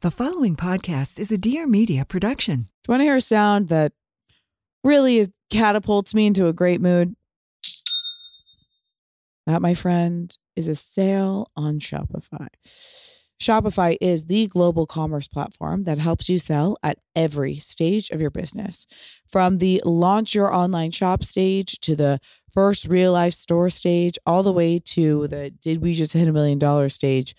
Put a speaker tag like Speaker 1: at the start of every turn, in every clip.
Speaker 1: The following podcast is a Dear Media production.
Speaker 2: Do you want to hear a sound that really catapults me into a great mood? That, my friend, is a sale on Shopify. Shopify is the global commerce platform that helps you sell at every stage of your business. From the launch your online shop stage to the first real life store stage, all the way to the did we just hit a million dollar stage,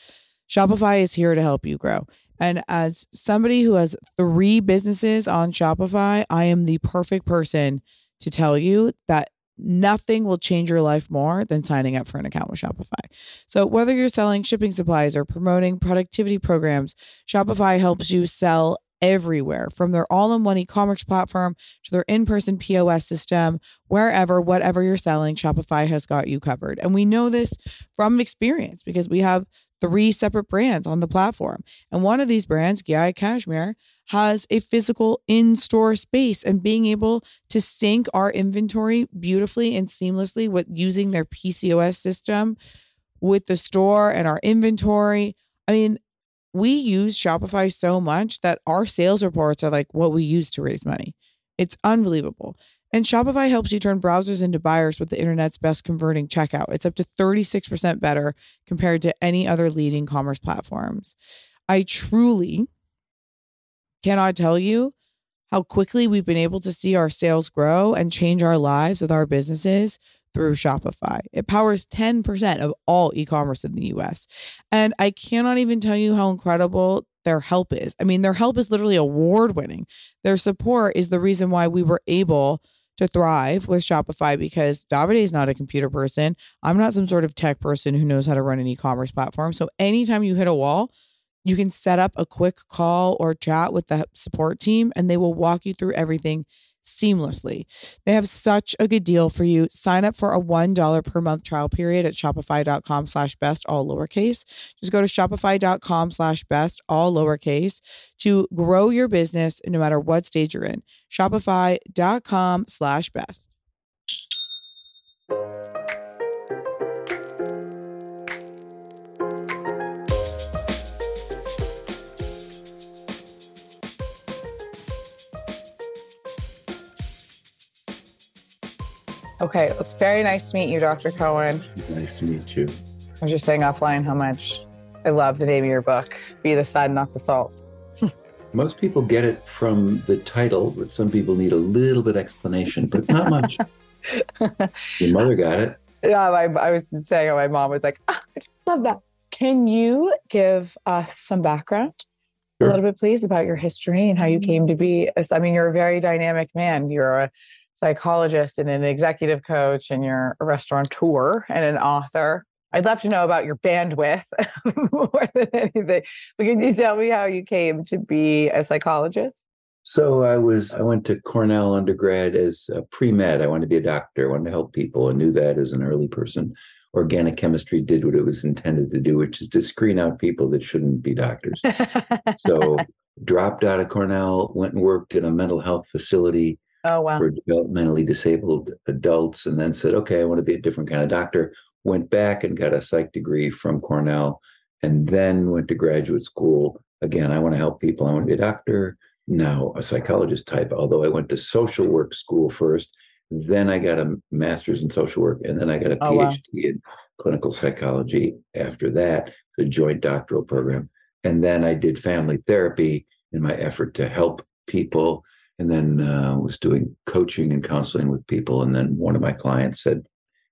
Speaker 2: Shopify is here to help you grow. And as somebody who has three businesses on Shopify, I am the perfect person to tell you that nothing will change your life more than signing up for an account with Shopify. So, whether you're selling shipping supplies or promoting productivity programs, Shopify helps you sell everywhere from their all in one e commerce platform to their in person POS system, wherever, whatever you're selling, Shopify has got you covered. And we know this from experience because we have three separate brands on the platform. And one of these brands, Gai Cashmere, has a physical in store space and being able to sync our inventory beautifully and seamlessly with using their PCOS system with the store and our inventory. I mean, we use Shopify so much that our sales reports are like what we use to raise money. It's unbelievable. And Shopify helps you turn browsers into buyers with the internet's best converting checkout. It's up to 36% better compared to any other leading commerce platforms. I truly cannot tell you how quickly we've been able to see our sales grow and change our lives with our businesses through Shopify. It powers 10% of all e commerce in the US. And I cannot even tell you how incredible their help is. I mean, their help is literally award winning. Their support is the reason why we were able to thrive with Shopify because Davide is not a computer person. I'm not some sort of tech person who knows how to run an e commerce platform. So anytime you hit a wall, you can set up a quick call or chat with the support team and they will walk you through everything seamlessly. They have such a good deal for you. Sign up for a $1 per month trial period at shopify.com slash best, all lowercase. Just go to shopify.com slash best, all lowercase to grow your business no matter what stage you're in. Shopify.com slash best. Okay, it's very nice to meet you, Dr. Cohen.
Speaker 3: Nice to meet you.
Speaker 2: I was just saying offline how much I love the name of your book, Be the Sun, Not the Salt.
Speaker 3: Most people get it from the title, but some people need a little bit explanation, but not much. your mother got it.
Speaker 2: Yeah, I, I was saying my mom was like, oh, I just love that. Can you give us some background
Speaker 3: Sure.
Speaker 2: a little bit, please, about your history and how you mm-hmm. came to be? I mean, you're a very dynamic man. You're a psychologist and an executive coach, and you're a restaurateur and an author. I'd love to know about your bandwidth more than anything. But can you tell me how you came to be a psychologist?
Speaker 3: So I was I went to Cornell undergrad as a pre-med. I wanted to be a doctor. I wanted to help people. I knew that as an early person. Organic chemistry did what it was intended to do, which is to screen out people that shouldn't be doctors. So dropped out of Cornell, went and worked in a mental health facility
Speaker 2: oh, wow.
Speaker 3: for developmentally disabled adults, and then said, okay, I want to be a different kind of doctor. Went back and got a psych degree from Cornell, and then went to graduate school. Again, I want to help people. I want to be a doctor, now a psychologist type, although I went to social work school first Then I got a master's in social work, and then I got a
Speaker 2: Oh, wow.
Speaker 3: PhD in clinical psychology after that, the joint doctoral program. And then I did family therapy in my effort to help people. And then uh, was doing coaching and counseling with people. And then one of my clients said,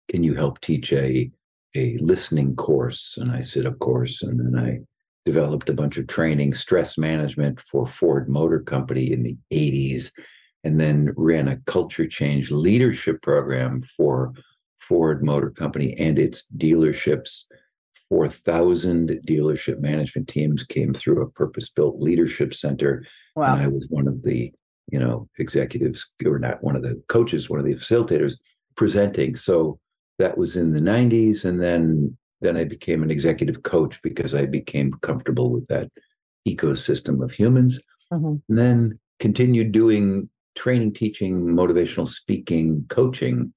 Speaker 3: "Can you help teach a a listening course?" And I said, "Of course." And then I developed a bunch of training, stress management for Ford Motor Company in the 80s, and then ran a culture change leadership program for Ford Motor Company and its dealerships. 4,000 dealership management teams came through a purpose built leadership center. And I was one of the, you know, executives, or not one of the coaches, one of the facilitators presenting. So that was in the 90s. And then then I became an executive coach because I became comfortable with that ecosystem of humans.
Speaker 2: Mhm.
Speaker 3: And then continued doing training, teaching, motivational speaking, coaching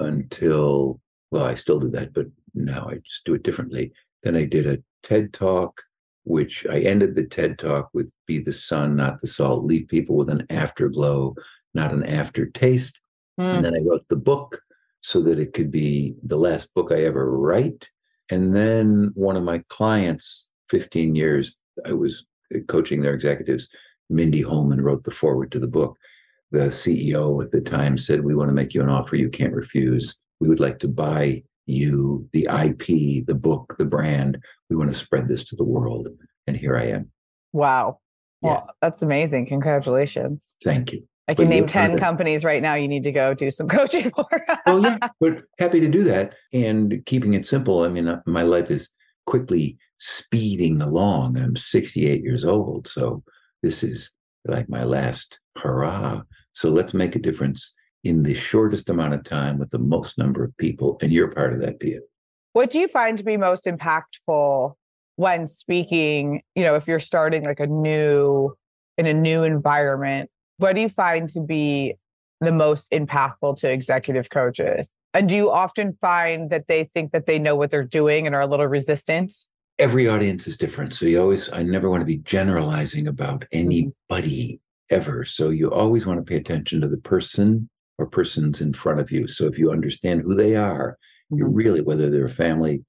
Speaker 3: until, well, I still do that, but now I just do it differently. Then I did a TED talk, which I ended the TED talk with be the sun, not the salt, leave people with an afterglow, not an aftertaste.
Speaker 2: Mm.
Speaker 3: And then I wrote the book so that it could be the last book I ever write. And then one of my clients, 15 years, I was coaching their executives. Mindy Holman wrote the forward to the book. The CEO at the time said, We want to make you an offer you can't refuse. We would like to buy you the IP, the book, the brand. We want to spread this to the world. And here I am.
Speaker 2: Wow.
Speaker 3: Yeah.
Speaker 2: Well, that's amazing. Congratulations.
Speaker 3: Thank you.
Speaker 2: I
Speaker 3: But
Speaker 2: can name 10 companies right now you need to go do some coaching for.
Speaker 3: oh yeah but happy to do that and keeping it simple i mean uh, my life is quickly speeding along i'm 68 years old so this is like my last hurrah so let's make a difference in the shortest amount of time with the most number of people and you're part of that pia
Speaker 2: What do you find to be most impactful when speaking? You know, if you're starting like a new in a new environment, what do you find to be the most impactful to executive coaches? And do you often find that they think that they know what they're doing and are a little resistant?
Speaker 3: every audience is different so you always i never want to be generalizing about mm-hmm. anybody ever so you always want to pay attention to the person or persons in front of you. So if you understand who they are you
Speaker 2: Mhm.
Speaker 3: really whether they're a family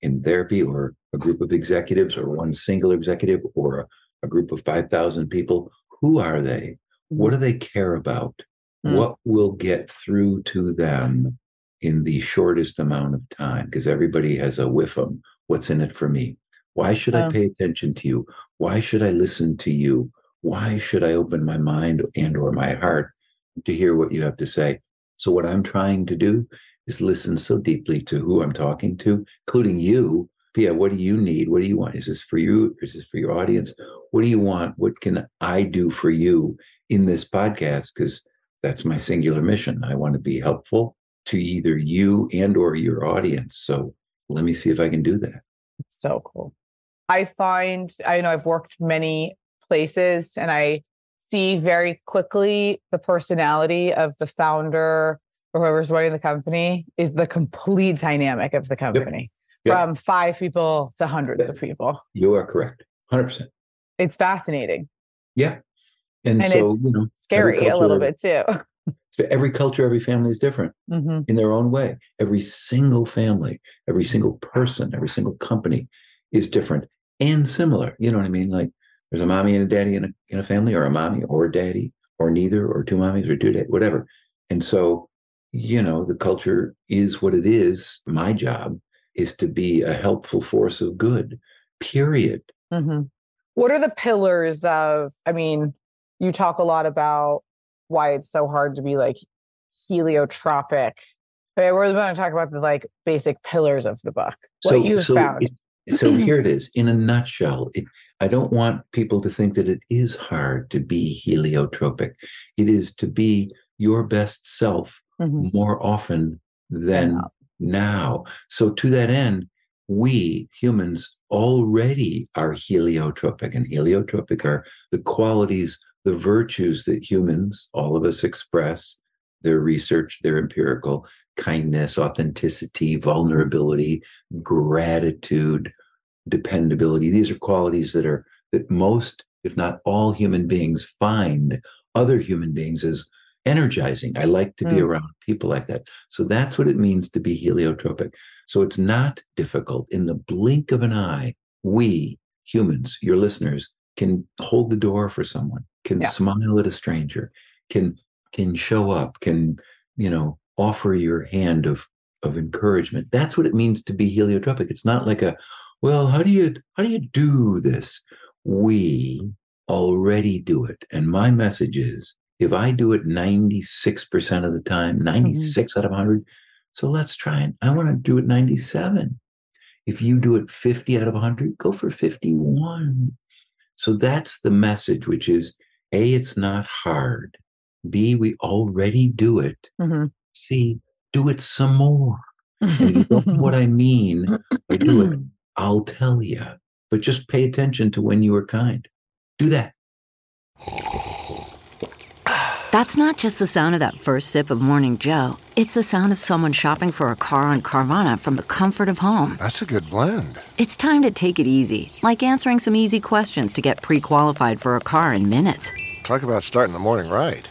Speaker 3: in therapy or a group of executives or one single executive or a, a group of 5000 people who are they? What do they care about?
Speaker 2: Mm.
Speaker 3: what will get through to them in the shortest amount of time? Because everybody has a whiff of what's in it for me? Why should i
Speaker 2: Oh.
Speaker 3: pay attention to you? Why should i listen to you? Why should i open my mind and or my heart to hear what you have to say so what i'm trying to do is listen so deeply to who i'm talking to including you Pia, what do you need? What do you want? Is this for you? Is this for your audience? What do you want? What can I do for you in this podcast? Because that's my singular mission. I want to be helpful to either you and or your audience. So let me see if I can do that.
Speaker 2: So cool. I find, I know I've worked many places and I see very quickly the personality of the founder or whoever's running the company is the complete dynamic of the company
Speaker 3: Yep.
Speaker 2: from five people to hundreds
Speaker 3: Yep.
Speaker 2: of people.
Speaker 3: You are correct. 100%.
Speaker 2: It's fascinating
Speaker 3: Yeah. And,
Speaker 2: and
Speaker 3: so,
Speaker 2: it's
Speaker 3: you know,
Speaker 2: scary a little bit too.
Speaker 3: every culture, every family is different.
Speaker 2: Mhm.
Speaker 3: in their own way. Every single family, every single person, every single company is different and similar. You know what I mean? Like there's a mommy and a daddy in a, in a family, or a mommy or a daddy, or neither, or two mommies or two daddies, whatever. And so, you know, the culture is what it is. My job is to be a helpful force of good, period.
Speaker 2: Mhm. What are the pillars of? I mean, you talk a lot about why it's so hard to be like heliotropic. Okay, we're going to talk about the like basic pillars of the book. What you found.
Speaker 3: it- so here it is in a nutshell. It, I don't want people to think that it is hard to be heliotropic. It is to be your best self
Speaker 2: Mhm.
Speaker 3: more often than
Speaker 2: now.
Speaker 3: now. So to that end, we humans already are heliotropic, and heliotropic are the qualities, the virtues that humans, all of us, express. Their research, their empirical kindness, authenticity, vulnerability, gratitude, dependability. These are qualities that are that most, if not all, human beings find other human beings as energizing. I like to be
Speaker 4: Mm.
Speaker 3: around people like that. So that's what it means to be heliotropic. So it's not difficult. In the blink of an eye, we humans, your listeners, can hold the door for someone, can
Speaker 4: Yeah.
Speaker 3: smile at a stranger, can can show up, can you know offer your hand of of encouragement. That's what it means to be heliotropic. It's not like a well, how do you how do you do this? We already do it. And my message is if I do it 96% of the time, 96 out of 100, so let's try it. I want to do it 97. If you do it 50 out of 100, go for 51. So that's the message, which is A, it's not hard. B, we already do it.
Speaker 4: Mhm.
Speaker 3: C, do it some more. If you don't know what I mean by do it, I'll tell you. But just pay attention to when you are kind. Do that.
Speaker 5: That's not just the sound of that first sip of Morning Joe. It's the sound of someone shopping for a car on Carvana from the comfort of home.
Speaker 6: That's a good blend.
Speaker 5: It's time to take it easy, like answering some easy questions to get pre qualified for a car in minutes.
Speaker 6: Talk about starting the morning right.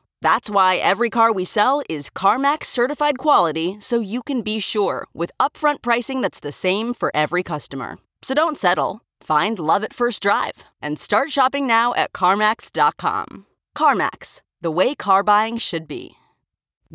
Speaker 7: That's why every car we sell is CarMax certified quality so you can be sure with upfront pricing that's the same for every customer. So don't settle. Find love at first drive and start shopping now at CarMax.com. CarMax, the way car buying should be.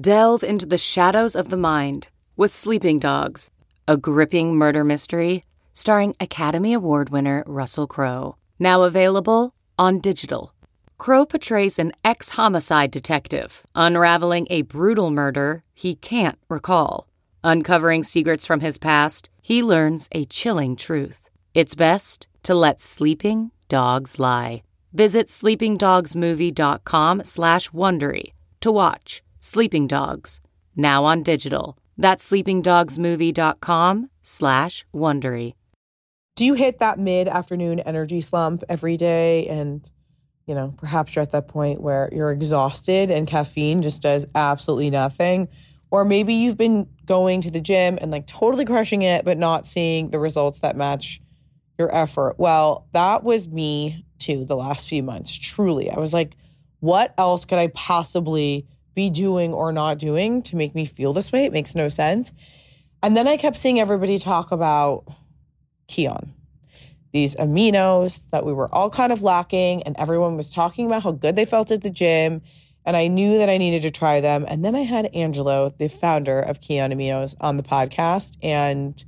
Speaker 8: Delve into the shadows of the mind with Sleeping Dogs, a gripping murder mystery starring Academy Award winner Russell Crowe. Now available on digital. Crowe portrays an ex homicide detective unraveling a brutal murder he can't recall. Uncovering secrets from his past, he learns a chilling truth. It's best to let sleeping dogs lie. Visit sleepingdogsmovie.com slash Wondery to watch Sleeping Dogs, now on digital. That's sleepingdogsmovie.com slash Wondery.
Speaker 4: Do you hit that mid afternoon energy slump every day? And, you know, perhaps you're at that point where you're exhausted and caffeine just does absolutely nothing. Or maybe you've been going to the gym and like totally crushing it, but not seeing the results that match your effort. Well, that was me too the last few months. Truly. I was like, what else could I possibly be doing or not doing to make me feel this way? It makes no sense. And then I kept seeing everybody talk about Kion, these aminos that we were all kind of lacking, and everyone was talking about how good they felt at the gym. And I knew that I needed to try them. And then I had Angelo, the founder of Kion Aminos, on the podcast. And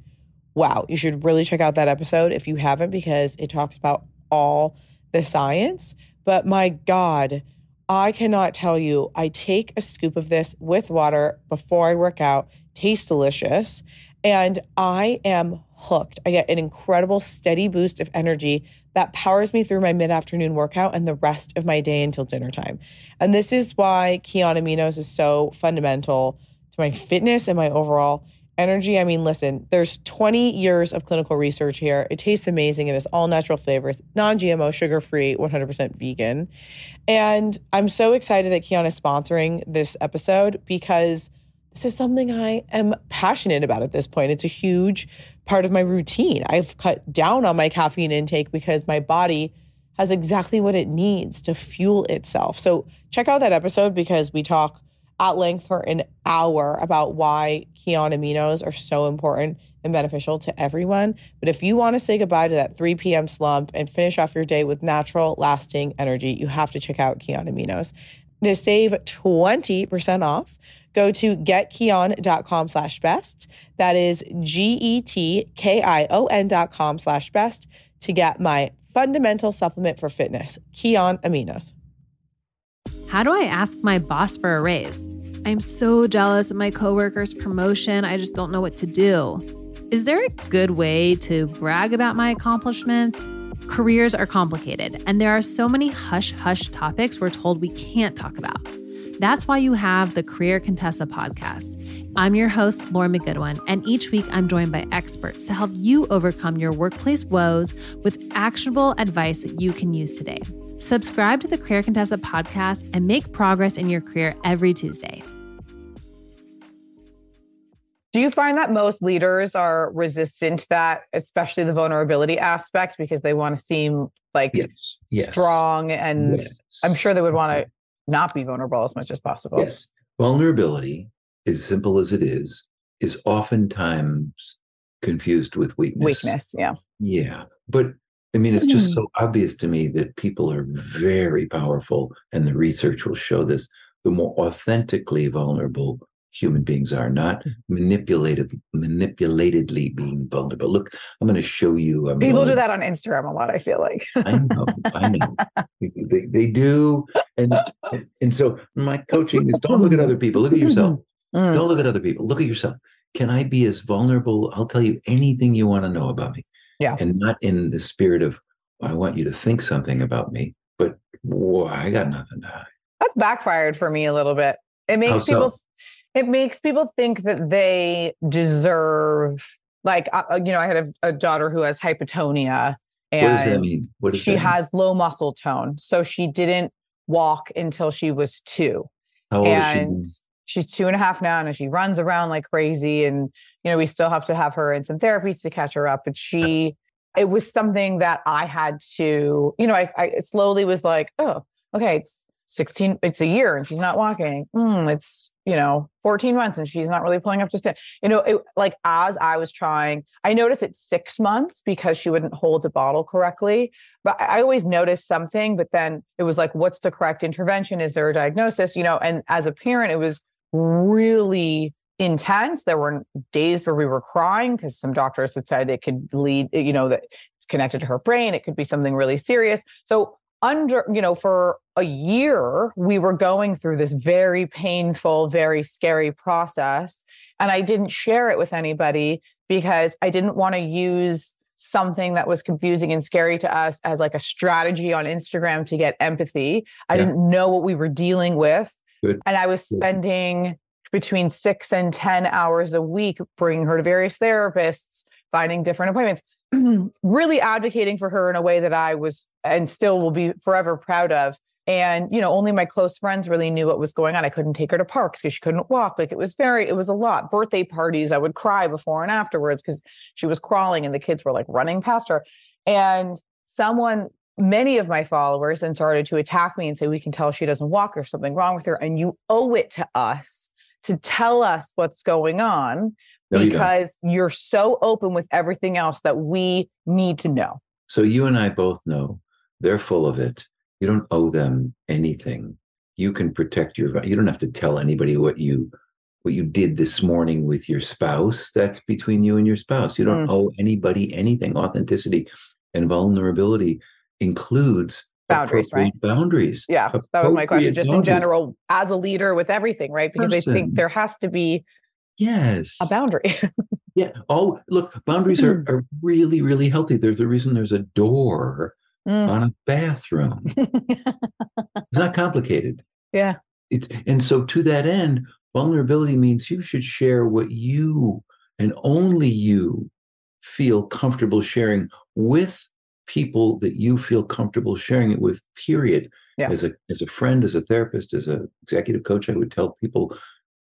Speaker 4: wow, you should really check out that episode if you haven't, because it talks about all the science. But my God, I cannot tell you, I take a scoop of this with water before I work out, tastes delicious, and I am hooked. I get an incredible steady boost of energy that powers me through my mid afternoon workout and the rest of my day until dinner time. And this is why Kion Aminos is so fundamental to my fitness and my overall energy. I mean, listen, there's 20 years of clinical research here. It tastes amazing. It has all natural flavors, non GMO, sugar free, 100% vegan. And I'm so excited that Kion is sponsoring this episode because this is something I am passionate about at this point. It's a huge part of my routine. I've cut down on my caffeine intake because my body has exactly what it needs to fuel itself. So check out that episode because we talk at length for an hour about why Kion aminos are so important and beneficial to everyone. But if you want to say goodbye to that 3 p.m. slump and finish off your day with natural, lasting energy, you have to check out Kion aminos. To save 20% off, go to getkion.com slash best. That is G-E-T-K-I-O-N dot com slash best to get my fundamental supplement for fitness, Kion Aminos.
Speaker 9: How do I ask my boss for a raise? I'm so jealous of my coworker's promotion. I just don't know what to do. Is there a good way to brag about my accomplishments? Careers are complicated, and there are so many hush hush topics we're told we can't talk about. That's why you have the Career Contessa podcast. I'm your host, Lauren McGoodwin, and each week I'm joined by experts to help you overcome your workplace woes with actionable advice that you can use today. Subscribe to the Career Contessa podcast and make progress in your career every Tuesday.
Speaker 2: Do you find that most leaders are resistant to that, especially the vulnerability aspect, because they want to seem like
Speaker 3: yes, yes.
Speaker 2: strong and yes. I'm sure they would want to mm-hmm. not be vulnerable as much as possible.
Speaker 3: Yes. Vulnerability, as simple as it is, is oftentimes confused with weakness.
Speaker 2: Weakness, yeah.
Speaker 3: Yeah. But I mean, it's just hmm. so obvious to me that people are very powerful, and the research will show this. The more authentically vulnerable human beings are, not manipulated manipulatedly being vulnerable. Look, I'm going to show you.
Speaker 2: I'm People do that on Instagram a lot. I feel like.
Speaker 3: I know, I know. They, they do, and and so my coaching is don't look at other people. Look at yourself. Mm. Don't look at other people. Look at yourself. Can I be as vulnerable? I'll tell you anything you want to know about me.
Speaker 2: Yeah.
Speaker 3: And not in the spirit of I want you to think something about me, but whoa, I got nothing to hide.
Speaker 2: That's backfired for me a little bit. It makes How people. So? It makes people think that they deserve like uh, uh, you know i had a, a, daughter who has hypotonia and
Speaker 3: what does that mean? What does
Speaker 2: she has low muscle tone so she didn't walk until she was two.
Speaker 3: How
Speaker 2: and she? she's two and a half now and she runs around like crazy and you know we still have to have her in some therapies to catch her up but she it was something that i had to you know i, I slowly was like oh okay it's 16 it's a year and she's not walking. Mm, it's you know 14 months and she's not really pulling up to stand you know it, like as i was trying i noticed it's six months because she wouldn't hold a bottle correctly but i always noticed something but then it was like what's the correct intervention? Is there a diagnosis? You know and as a parent it was really intense. There were days where we were crying because some doctors had said it could lead you know that it's connected to her brain. It could be something really serious. So under you know for a year we were going through this very painful very scary process. And i didn't share it with anybody because i didn't want to use something that was confusing and scary to us as like a strategy on instagram to get empathy. I yeah. didn't know what we were dealing with.
Speaker 3: Good.
Speaker 2: and i was spending between six and ten hours a week bringing her to various therapists finding different appointments really advocating for her in a way that I was and still will be forever proud of. And, you know, only my close friends really knew what was going on. I couldn't take her to parks because she couldn't walk. Like it was very, it was a lot. Birthday parties, I would cry before and afterwards because she was crawling and the kids were like running past her. And someone, many of my followers then started to attack me and say, we can tell she doesn't walk, there's something wrong with her. And you owe it to us to tell us what's going on no, because you are so open with everything else that we need to know.
Speaker 3: So you and I both know they're full of it. You don't owe them anything. You can protect your you don't have to tell anybody what you what you did this morning with your spouse. That's between you and your spouse. You don't mm. owe anybody anything. Authenticity and vulnerability includes
Speaker 2: boundaries, right?
Speaker 3: Boundaries.
Speaker 2: Yeah, that was my question. Just boundaries. in general, as a leader with everything, right? Because Person. I think there has to be
Speaker 3: yes
Speaker 2: a boundary.
Speaker 3: yeah. Oh, look, boundaries are, are really, really healthy. There's a reason there's a door mm. on a bathroom. it's not complicated.
Speaker 2: Yeah.
Speaker 3: It's and so to that end, vulnerability means you should share what you and only you feel comfortable sharing with people that you feel comfortable sharing it with period
Speaker 2: yeah.
Speaker 3: as a as a friend as a therapist as a executive coach i would tell people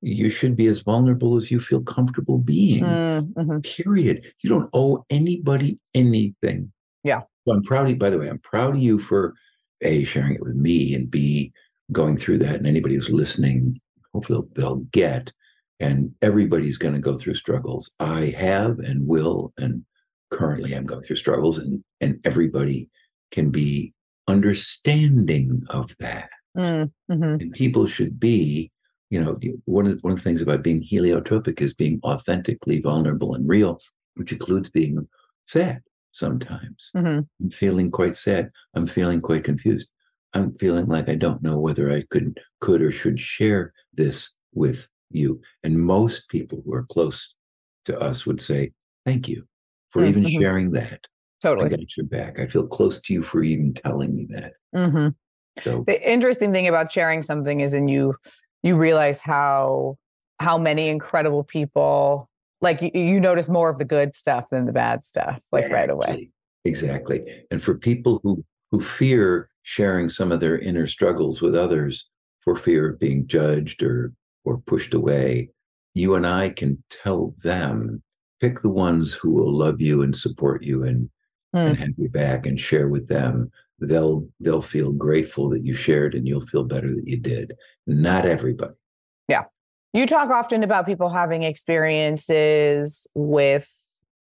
Speaker 3: you should be as vulnerable as you feel comfortable being mm, mm-hmm. period you don't owe anybody anything
Speaker 2: yeah
Speaker 3: so i'm proud of you by the way i'm proud of you for a sharing it with me and b going through that and anybody who's listening hopefully they'll, they'll get and everybody's going to go through struggles i have and will and currently I'm going through struggles, and and everybody can be understanding of that.
Speaker 2: Mm, mm-hmm.
Speaker 3: And people should be, you know, one of one of the things about being heliotropic is being authentically vulnerable and real, which includes being sad sometimes.
Speaker 2: Mm-hmm.
Speaker 3: I'm feeling quite sad. I'm feeling quite confused. I'm feeling like I don't know whether I could could or should share this with you. And most people who are close to us would say, "Thank you." for mm-hmm. even sharing that.
Speaker 2: Totally.
Speaker 3: I got your back. I feel close to you for even telling me that.
Speaker 2: Mm-hmm.
Speaker 3: So
Speaker 2: the interesting thing about sharing something is, and you you realize how how many incredible people like you, you notice more of the good stuff than the bad stuff, like right away.
Speaker 3: Exactly. And for people who who fear sharing some of their inner struggles with others for fear of being judged or or pushed away, you and I can tell them pick the ones who will love you and support you and mm. and have you back and share with them. They'll they'll feel grateful that you shared and you'll feel better that you did. Not everybody.
Speaker 2: Yeah. You talk often about people having experiences with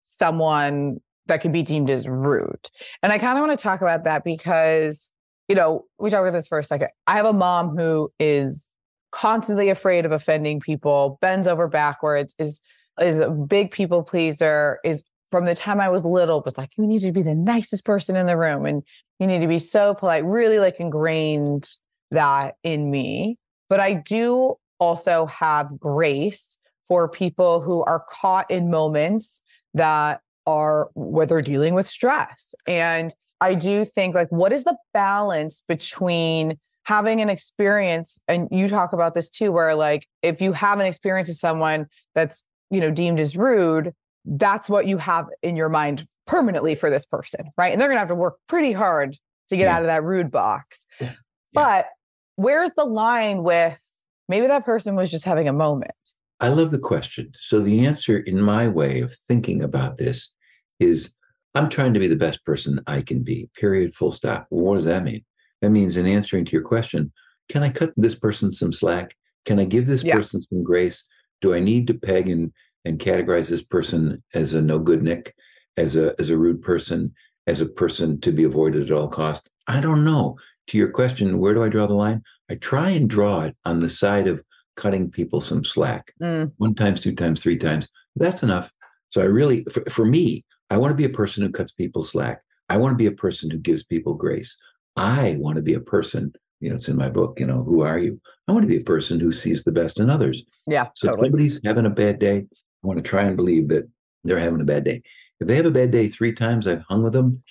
Speaker 2: someone that could be deemed as rude. And I kind of want to talk about that because, you know, we talked about this for a second. I have a mom who is constantly afraid of offending people, bends over backwards, is is a big people pleaser, is from the time I was little was like, you need to be the nicest person in the room and you need to be so polite, really like ingrained that in me. But I do also have grace for people who are caught in moments that are where they're dealing with stress. And I do think like what is the balance between having an experience and you talk about this too where like if you have an experience with someone that's you know deemed as rude that's what you have in your mind permanently for this person right? And they're going to have to work pretty hard to get yeah. out of that rude box. Yeah. but where's the line with maybe that person was just having a moment?
Speaker 3: I love the question. So the answer in my way of thinking about this is i'm trying to be the best person i can be period full stop. Well, what does that mean? That means in answering to your question can i cut this person some slack? Can i give this yeah. person some grace? Do i need to peg and and categorize this person as a no good nick as a as a rude person as a person to be avoided at all cost i don't know to your question where do i draw the line i try and draw it on the side of cutting people some slack mm. one times two times three times that's enough so i really for, for me i want to be a person who cuts people slack i want to be a person who gives people grace i want to be a person you know, it's in my book, you know, who are you? I want to be a person who sees the best in others.
Speaker 2: Yeah.
Speaker 3: So
Speaker 2: totally.
Speaker 3: if somebody's having a bad day, I want to try and believe that they're having a bad day. If they have a bad day three times I've hung with them,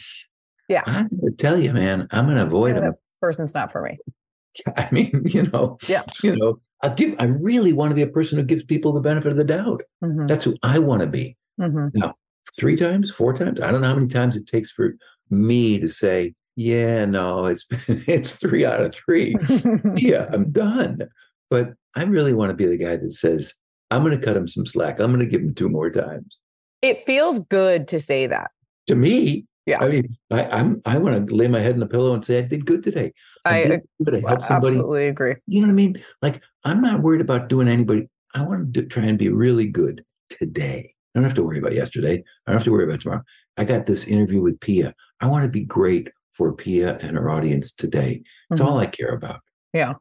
Speaker 2: yeah,
Speaker 3: I'm going to tell you, man, I'm going to avoid them.
Speaker 2: person's not for me.
Speaker 3: I mean, you know,
Speaker 2: yeah,
Speaker 3: you know, I give. I really want to be a person who gives people the benefit of the doubt. Mm-hmm. That's who I want to be. Mm-hmm. Now, three times, four times, I don't know how many times it takes for me to say, yeah, no, it's it's three out of three. yeah, I'm done. But I really want to be the guy that says, I'm going to cut him some slack. I'm going to give him two more times.
Speaker 2: It feels good to say that.
Speaker 3: To me,
Speaker 2: yeah.
Speaker 3: I mean, I, I'm I want to lay my head in the pillow and say I did good today. I, I did good. I helped somebody.
Speaker 2: Absolutely agree.
Speaker 3: You know what I mean? Like I'm not worried about doing anybody. I want to try and be really good today. I don't have to worry about yesterday. I don't have to worry about tomorrow. I got this interview with Pia. I want to be great for Pia and her audience today. It's mm-hmm. all I care about.
Speaker 2: Yeah.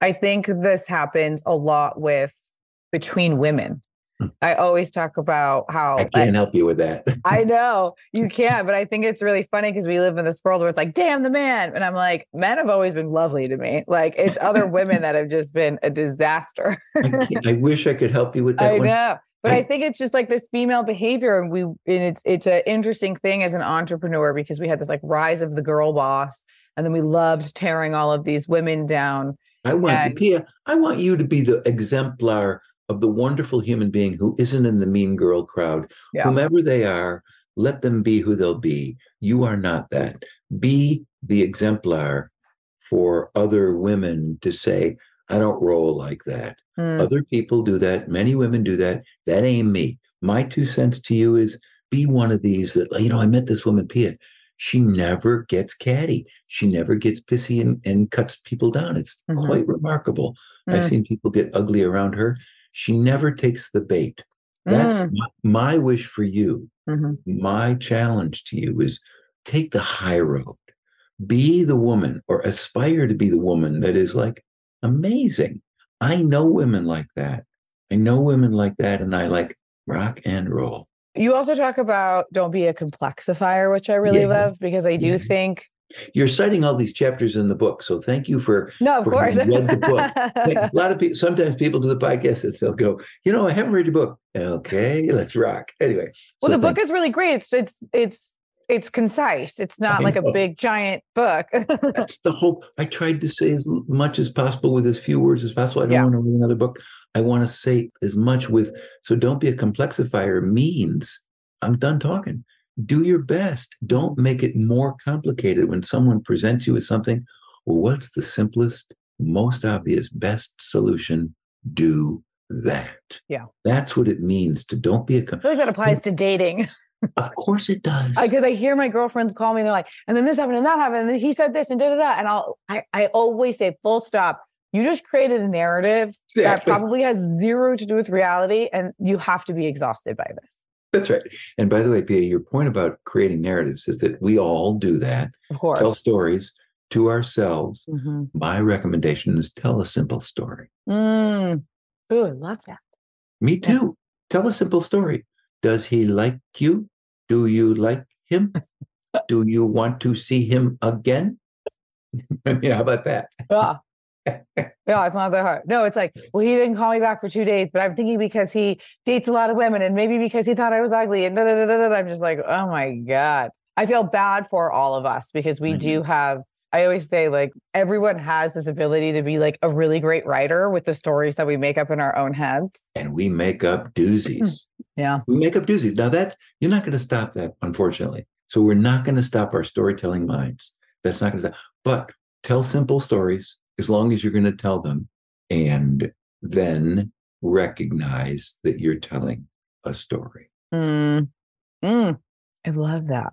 Speaker 2: I think this happens a lot with between women. Hmm. I always talk about how
Speaker 3: I can't help you with that.
Speaker 2: I know you can't, but I think it's really funny because we live in this world where it's like, damn the man. And I'm like, men have always been lovely to me. Like it's other women that have just been a disaster.
Speaker 3: I, I, wish I could help you with that.
Speaker 2: I
Speaker 3: one.
Speaker 2: know. But I, I, think it's just like this female behavior, and we and it's it's an interesting thing as an entrepreneur because we had this like rise of the girl boss, and then we loved tearing all of these women down.
Speaker 3: I want and, Pia, I want you to be the exemplar of the wonderful human being who isn't in the mean girl crowd. Yeah. Whomever they are, let them be who they'll be. You are not that. Be the exemplar for other women to say, I don't roll like that. Mm. Other people do that. Many women do that. That ain't me. My two cents to you is be one of these that, you know, I met this woman, Pia. She never gets catty. She never gets pissy and, and cuts people down. It's mm-hmm. quite remarkable. Mm. I've seen people get ugly around her. She never takes the bait. That's mm. my, my, wish for you. Mm-hmm. My challenge to you is take the high road. Be the woman or aspire to be the woman that is like amazing. I know women like that. I know women like that, and I like rock and roll.
Speaker 2: You also talk about don't be a complexifier, which I really yeah. love because I do yeah. think
Speaker 3: you're citing all these chapters in the book, so thank you for
Speaker 2: no, of
Speaker 3: for
Speaker 2: course,
Speaker 3: read the book. a lot of people, sometimes people do the podcast and they'll go, you know, I haven't read your book. Okay, let's rock. Anyway,
Speaker 2: well, so the book is really great. It's it's it's
Speaker 10: it's concise. It's not
Speaker 3: I
Speaker 10: like
Speaker 3: know.
Speaker 10: a big giant book.
Speaker 3: That's the whole. I tried to say as much as possible with as few words as possible. I don't
Speaker 10: Yeah.
Speaker 3: want to read another book. I want to say as much with. So don't be a complexifier. Means I'm done talking. Do your best. Don't make it more complicated when someone presents you with something. Well, what's the simplest, most obvious, best solution? Do that.
Speaker 10: Yeah.
Speaker 3: That's what it means to don't be a. com-
Speaker 10: I feel like that applies to dating.
Speaker 3: Of course it does.
Speaker 10: Because I hear my girlfriends call me and they're like, and then this happened and that happened, and then he said this and da da da. And I'll I, I always say, full stop. You just created a narrative that probably has zero to do with reality, and you have to be exhausted by this.
Speaker 3: That's right. And by the way, Pia, your point about creating narratives is that we all do that.
Speaker 10: Of course.
Speaker 3: Tell stories to ourselves.
Speaker 10: Mhm.
Speaker 3: My recommendation is tell a simple story.
Speaker 10: Mm. Ooh, I love that.
Speaker 3: Me too. Tell a simple story. Does he like you? Do you like him? Do you want to see him again? I mean, how about that?
Speaker 10: Yeah. Yeah, it's not that hard. No, it's like, well, he didn't call me back for two days, but I'm thinking because he dates a lot of women and maybe because he thought I was ugly and da da da da. I'm just like, oh my God. I feel bad for all of us because we do mm-hmm. have, I always say, like, everyone has this ability to be like a really great writer with the stories that we make up in our own heads.
Speaker 3: And we make up doozies.
Speaker 10: Yeah.
Speaker 3: We make up doozies. Now that you're not going to stop that, unfortunately. So we're not going to stop our storytelling minds. That's not going to stop. But tell simple stories as long as you're going to tell them, and then recognize that you're telling a story.
Speaker 10: Mm. Mm. I love that.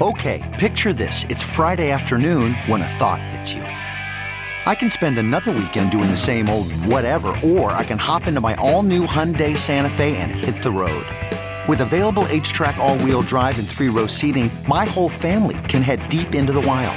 Speaker 11: Okay, picture this. It's Friday afternoon when a thought hits you. I can spend another weekend doing the same old whatever, or I can hop into my all new Hyundai Santa Fe and hit the road. With available HTRAC, all wheel drive, and three row seating, my whole family can head deep into the wild.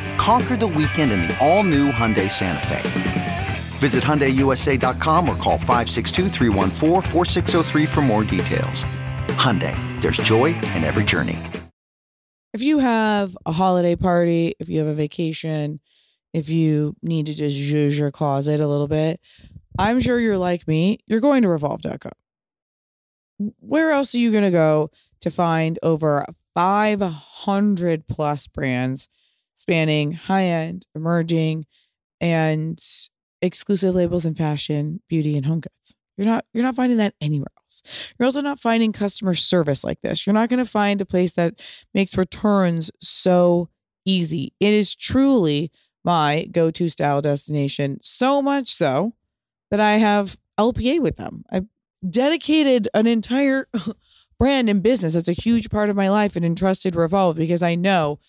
Speaker 11: Conquer the weekend in the all-new Hyundai Santa Fe. Visit HyundaiUSA.com or call 562-314-4603 for more details. Hyundai, there's joy in every journey.
Speaker 2: If you have a holiday party, if you have a vacation, if you need to just zhuzh your closet a little bit, I'm sure you're like me. You're going to revolve.com. Where else are you going to go to find over 500 plus brands spanning high end, emerging, and exclusive labels in fashion, beauty, and home goods? You're not you're not finding that anywhere else. You're also not finding customer service like this. You're not going to find a place that makes returns so easy. It is truly my go-to style destination, so much so that I have LPA with them. I've dedicated an entire brand and business that's a huge part of my life and entrusted Revolve because I know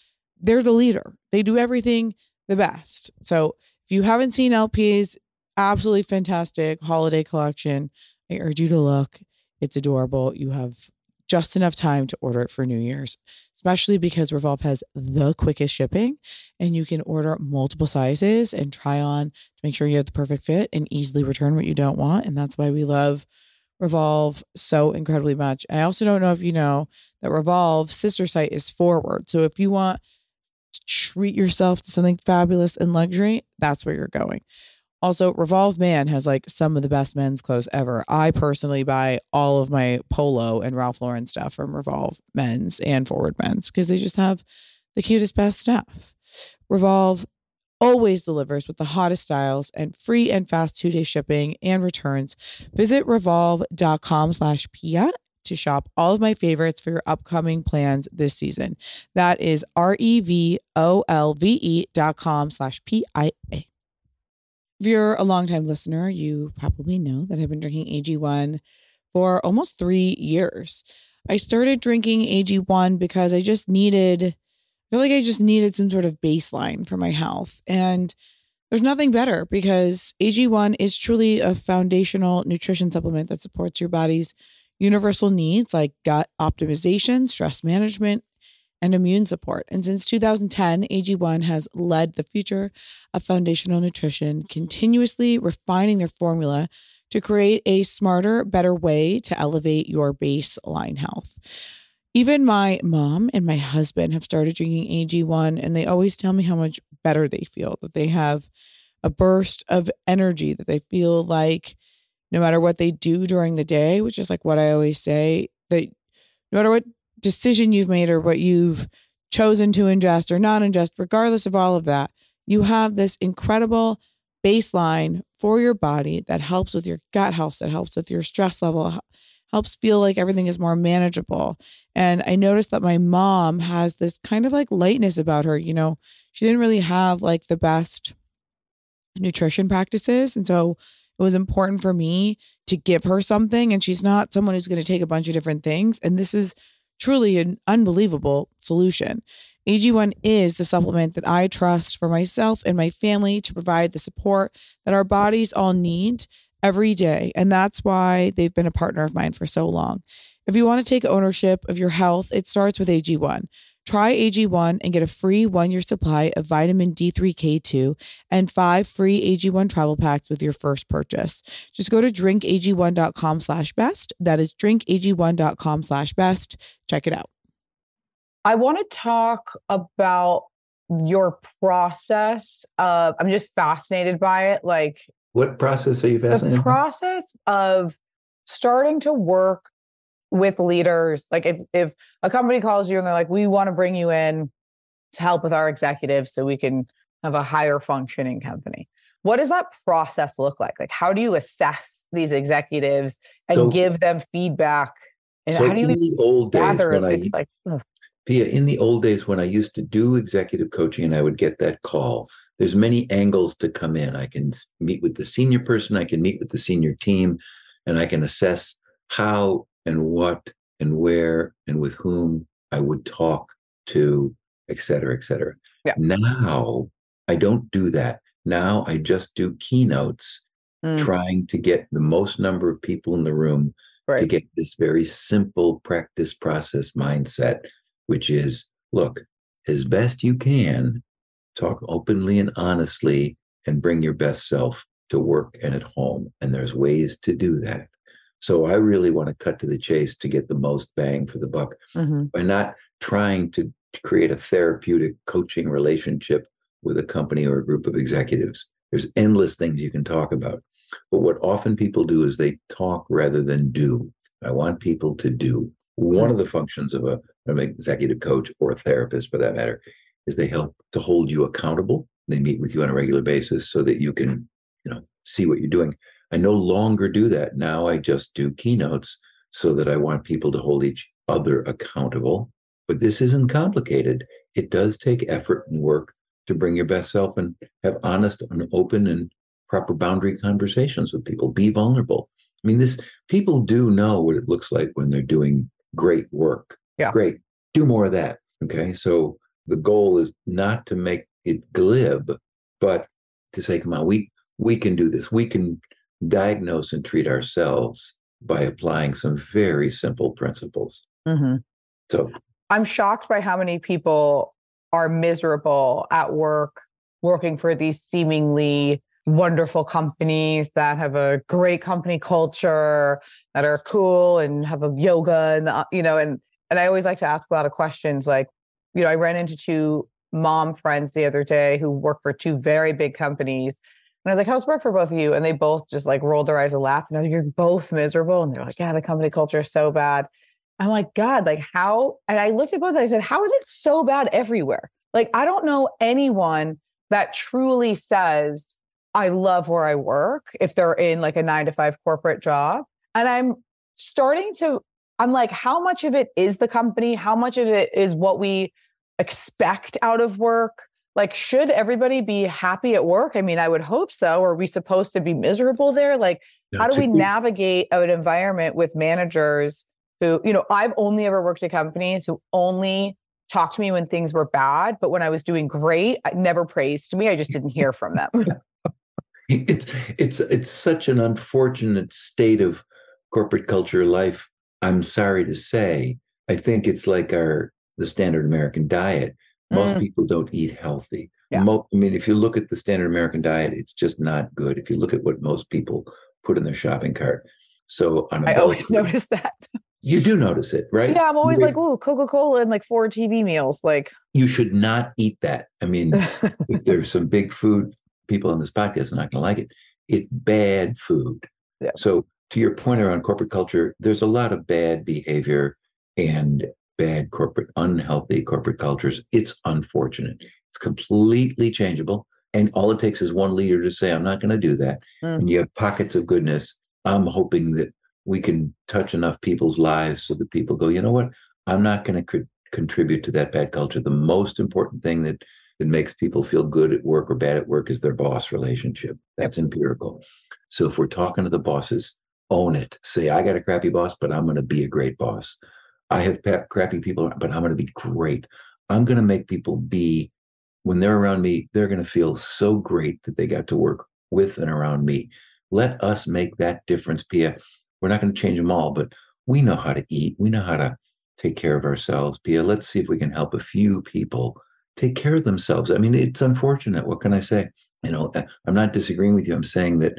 Speaker 2: they're the leader. They do everything the best. So if you haven't seen LP's absolutely fantastic holiday collection, I urge you to look. It's adorable. You have just enough time to order it for New Year's, especially because Revolve has the quickest shipping and you can order multiple sizes and try on to make sure you have the perfect fit and easily return what you don't want. And that's why we love Revolve so incredibly much. I also don't know if you know that Revolve sister site is forward. So if you want treat yourself to something fabulous and luxury, that's where you're going. Also, Revolve Man has like some of the best men's clothes ever. I personally buy all of my polo and Ralph Lauren stuff from Revolve Men's and Forward Men's because they just have the cutest, best stuff. Revolve always delivers with the hottest styles and free and fast two-day shipping and returns. Visit revolve.com slash Pia
Speaker 4: to shop all of my favorites for your upcoming plans this season. That is R-E-V-O-L-V-E dot com slash P-I-A. If you're a longtime listener, you probably know that I've been drinking AG1 for almost three years. I started drinking AG1 because I just needed, I feel like I just needed some sort of baseline for my health. And there's nothing better because AG1 is truly a foundational nutrition supplement that supports your body's universal needs like gut optimization, stress management, and immune support. And since 2010, AG1 has led the future of foundational nutrition, continuously refining their formula to create a smarter, better way to elevate your baseline health. Even my mom and my husband have started drinking AG1, and they always tell me how much better they feel, that they have a burst of energy, that they feel like no matter what they do during the day, which is like what I always say, that no matter what decision you've made or what you've chosen to ingest or not ingest, regardless of all of that, you have this incredible baseline for your body that helps with your gut health, that helps with your stress level, helps feel like everything is more manageable. And I noticed that my mom has this kind of like lightness about her. You know, she didn't really have like the best nutrition practices. And so it was important for me to give her something. And she's not someone who's going to take a bunch of different things. And this is truly an unbelievable solution. AG1 is the supplement that I trust for myself and my family to provide the support that our bodies all need every day. And that's why they've been a partner of mine for so long. If you want to take ownership of your health, it starts with AG1. Try AG1 and get a free one year supply of vitamin D3K2 and five free AG1 travel packs with your first purchase. Just go to drinkag1.com slash best. That is drinkag1.com slash best. Check it out.
Speaker 2: I want to talk about your process. Of, I'm just fascinated by it. Like,
Speaker 3: what process are you fascinated?
Speaker 2: The process of starting to work with leaders like if if a company calls you and they're like we want to bring you in to help with our executives so we can have a higher functioning company. What does that process look like? Like how do you assess these executives and so, give them feedback? And
Speaker 3: so
Speaker 2: how do you
Speaker 3: in the old days when I,
Speaker 2: like
Speaker 3: Pia, in the old days when I used to do executive coaching and I would get that call, there's many angles to come in. I can meet with the senior person, I can meet with the senior team, and I can assess how and what and where and with whom I would talk to, et cetera, et cetera.
Speaker 2: Yeah.
Speaker 3: Now I don't do that. Now I just do keynotes, mm. trying to get the most number of people in the room right. to get this very simple practice process mindset, which is look, as best you can, talk openly and honestly, and bring your best self to work and at home. And there's ways to do that. So I really want to cut to the chase to get the most bang for the buck
Speaker 2: mm-hmm.
Speaker 3: by not trying to create a therapeutic coaching relationship with a company or a group of executives. There's endless things you can talk about. But what often people do is they talk rather than do. I want people to do. One of the functions of a, of an executive coach or a therapist, for that matter, is they help to hold you accountable. They meet with you on a regular basis so that you can, you know, see what you're doing. I no longer do that. Now I just do keynotes so that I want people to hold each other accountable. But this isn't complicated. It does take effort and work to bring your best self and have honest and open and proper boundary conversations with people. Be vulnerable. I mean, this people do know what it looks like when they're doing great work.
Speaker 2: Yeah.
Speaker 3: Great. Do more of that. Okay. So the goal is not to make it glib, but to say, come on, we we can do this. We can diagnose and treat ourselves by applying some very simple principles.
Speaker 2: Mm-hmm.
Speaker 3: So
Speaker 2: I'm shocked by how many people are miserable at work, working for these seemingly wonderful companies that have a great company culture, that are cool and have a yoga and uh, you know, and and I always like to ask a lot of questions. Like, you know, I ran into two mom friends the other day who work for two very big companies and I was like, how's work for both of you? And they both just like rolled their eyes and laughed. And I was like, you're both miserable. And they're like, yeah, the company culture is so bad. I'm like, God, like how? And I looked at both. And I said, how is it so bad everywhere? Like, I don't know anyone that truly says, I love where I work if they're in like a nine to five corporate job. And I'm starting to I'm like, how much of it is the company? How much of it is what we expect out of work? Like, should everybody be happy at work? I mean, I would hope so. Are we supposed to be miserable there? Like, how do we navigate an environment with managers who, you know, I've only ever worked at companies who only talked to me when things were bad, but when I was doing great, I never praised me. I just didn't hear from them.
Speaker 3: it's it's it's such an unfortunate state of corporate culture life. I'm sorry to say. I think it's like our the standard American diet. Most mm. people don't eat healthy. Yeah. Mo- I mean, if you look at the standard American diet, it's just not good. If you look at what most people put in their shopping cart. So on
Speaker 2: I always notice that.
Speaker 3: You do notice it, right?
Speaker 2: Yeah, I'm always like, oh, Coca Cola and like four TV meals. Like,
Speaker 3: you should not eat that. I mean, if there's some big food people on this podcast are not going to like it. It's bad food. Yeah. So, to your point around corporate culture, there's a lot of bad behavior and bad corporate, unhealthy corporate cultures. It's unfortunate. It's completely changeable. And all it takes is one leader to say, I'm not going to do that. Mm. And you have pockets of goodness. I'm hoping that we can touch enough people's lives so that people go, you know what? I'm not going to co- contribute to that bad culture. The most important thing that that makes people feel good at work or bad at work is their boss relationship. That's empirical. So if we're talking to the bosses, own it. Say, I got a crappy boss, but I'm going to be a great boss. I have crappy people, but I'm going to be great. I'm going to make people be, when they're around me, they're going to feel so great that they got to work with and around me. Let us make that difference, Pia. We're not going to change them all, but we know how to eat. We know how to take care of ourselves. Pia, let's see if we can help a few people take care of themselves. I mean, it's unfortunate. What can I say? You know, uh, I'm not disagreeing with you. I'm saying that,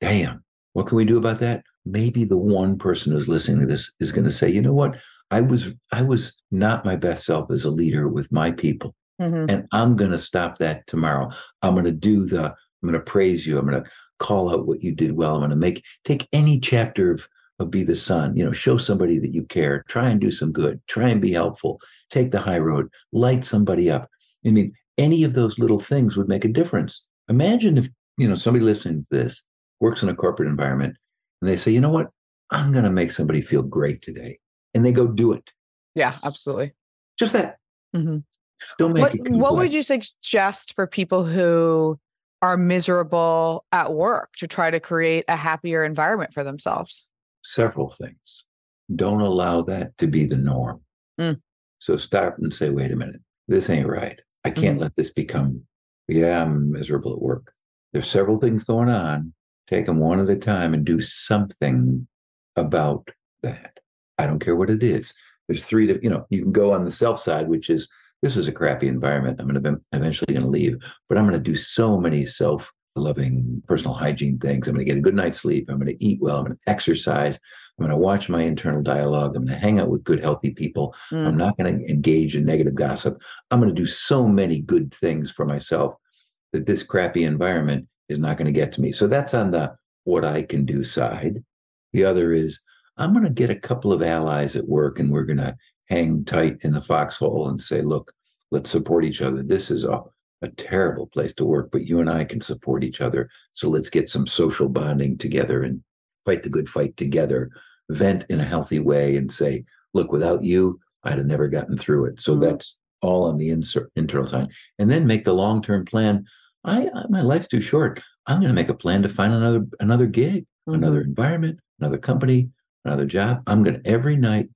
Speaker 3: damn, what can we do about that? Maybe the one person who's listening to this is going to say, you know what? I was I was not my best self as a leader with my people. Mm-hmm. And I'm going to stop that tomorrow. I'm going to do the I'm going to praise you. I'm going to call out what you did well. I'm going to make take any chapter of of be the sun, you know, show somebody that you care, try and do some good, try and be helpful, take the high road, light somebody up. I mean, any of those little things would make a difference. Imagine if, you know, somebody listening to this works in a corporate environment and they say, you know what? I'm going to make somebody feel great today. And they go do it.
Speaker 2: Yeah, absolutely.
Speaker 3: Just that. Mm-hmm. Don't make
Speaker 2: what,
Speaker 3: it.
Speaker 2: What would you suggest for people who are miserable at work to try to create a happier environment for themselves?
Speaker 3: Several things. Don't allow that to be the norm. Mm. So stop and say, wait a minute, this ain't right. I can't mm. let this become, yeah, I'm miserable at work. There's several things going on. Take them one at a time and do something about that. I don't care what it is. There's three, to, you know, you can go on the self side, which is this is a crappy environment. I'm going to be eventually going to leave, but I'm going to do so many self loving personal hygiene things. I'm going to get a good night's sleep. I'm going to eat well. I'm going to exercise. I'm going to watch my internal dialogue. I'm going to hang out with good, healthy people. Mm. I'm not going to engage in negative gossip. I'm going to do so many good things for myself that this crappy environment is not going to get to me. So that's on the what I can do side. The other is I'm going to get a couple of allies at work and we're going to hang tight in the foxhole and say, look, let's support each other. This is a, a terrible place to work, but you and I can support each other. So let's get some social bonding together and fight the good fight together, vent in a healthy way and say, look, without you, I'd have never gotten through it. So mm-hmm. that's all on the insert, internal side. And then make the long term plan. I, I, my life's too short. I'm going to make a plan to find another another gig, mm-hmm. another environment, another company, another job. I'm going to every night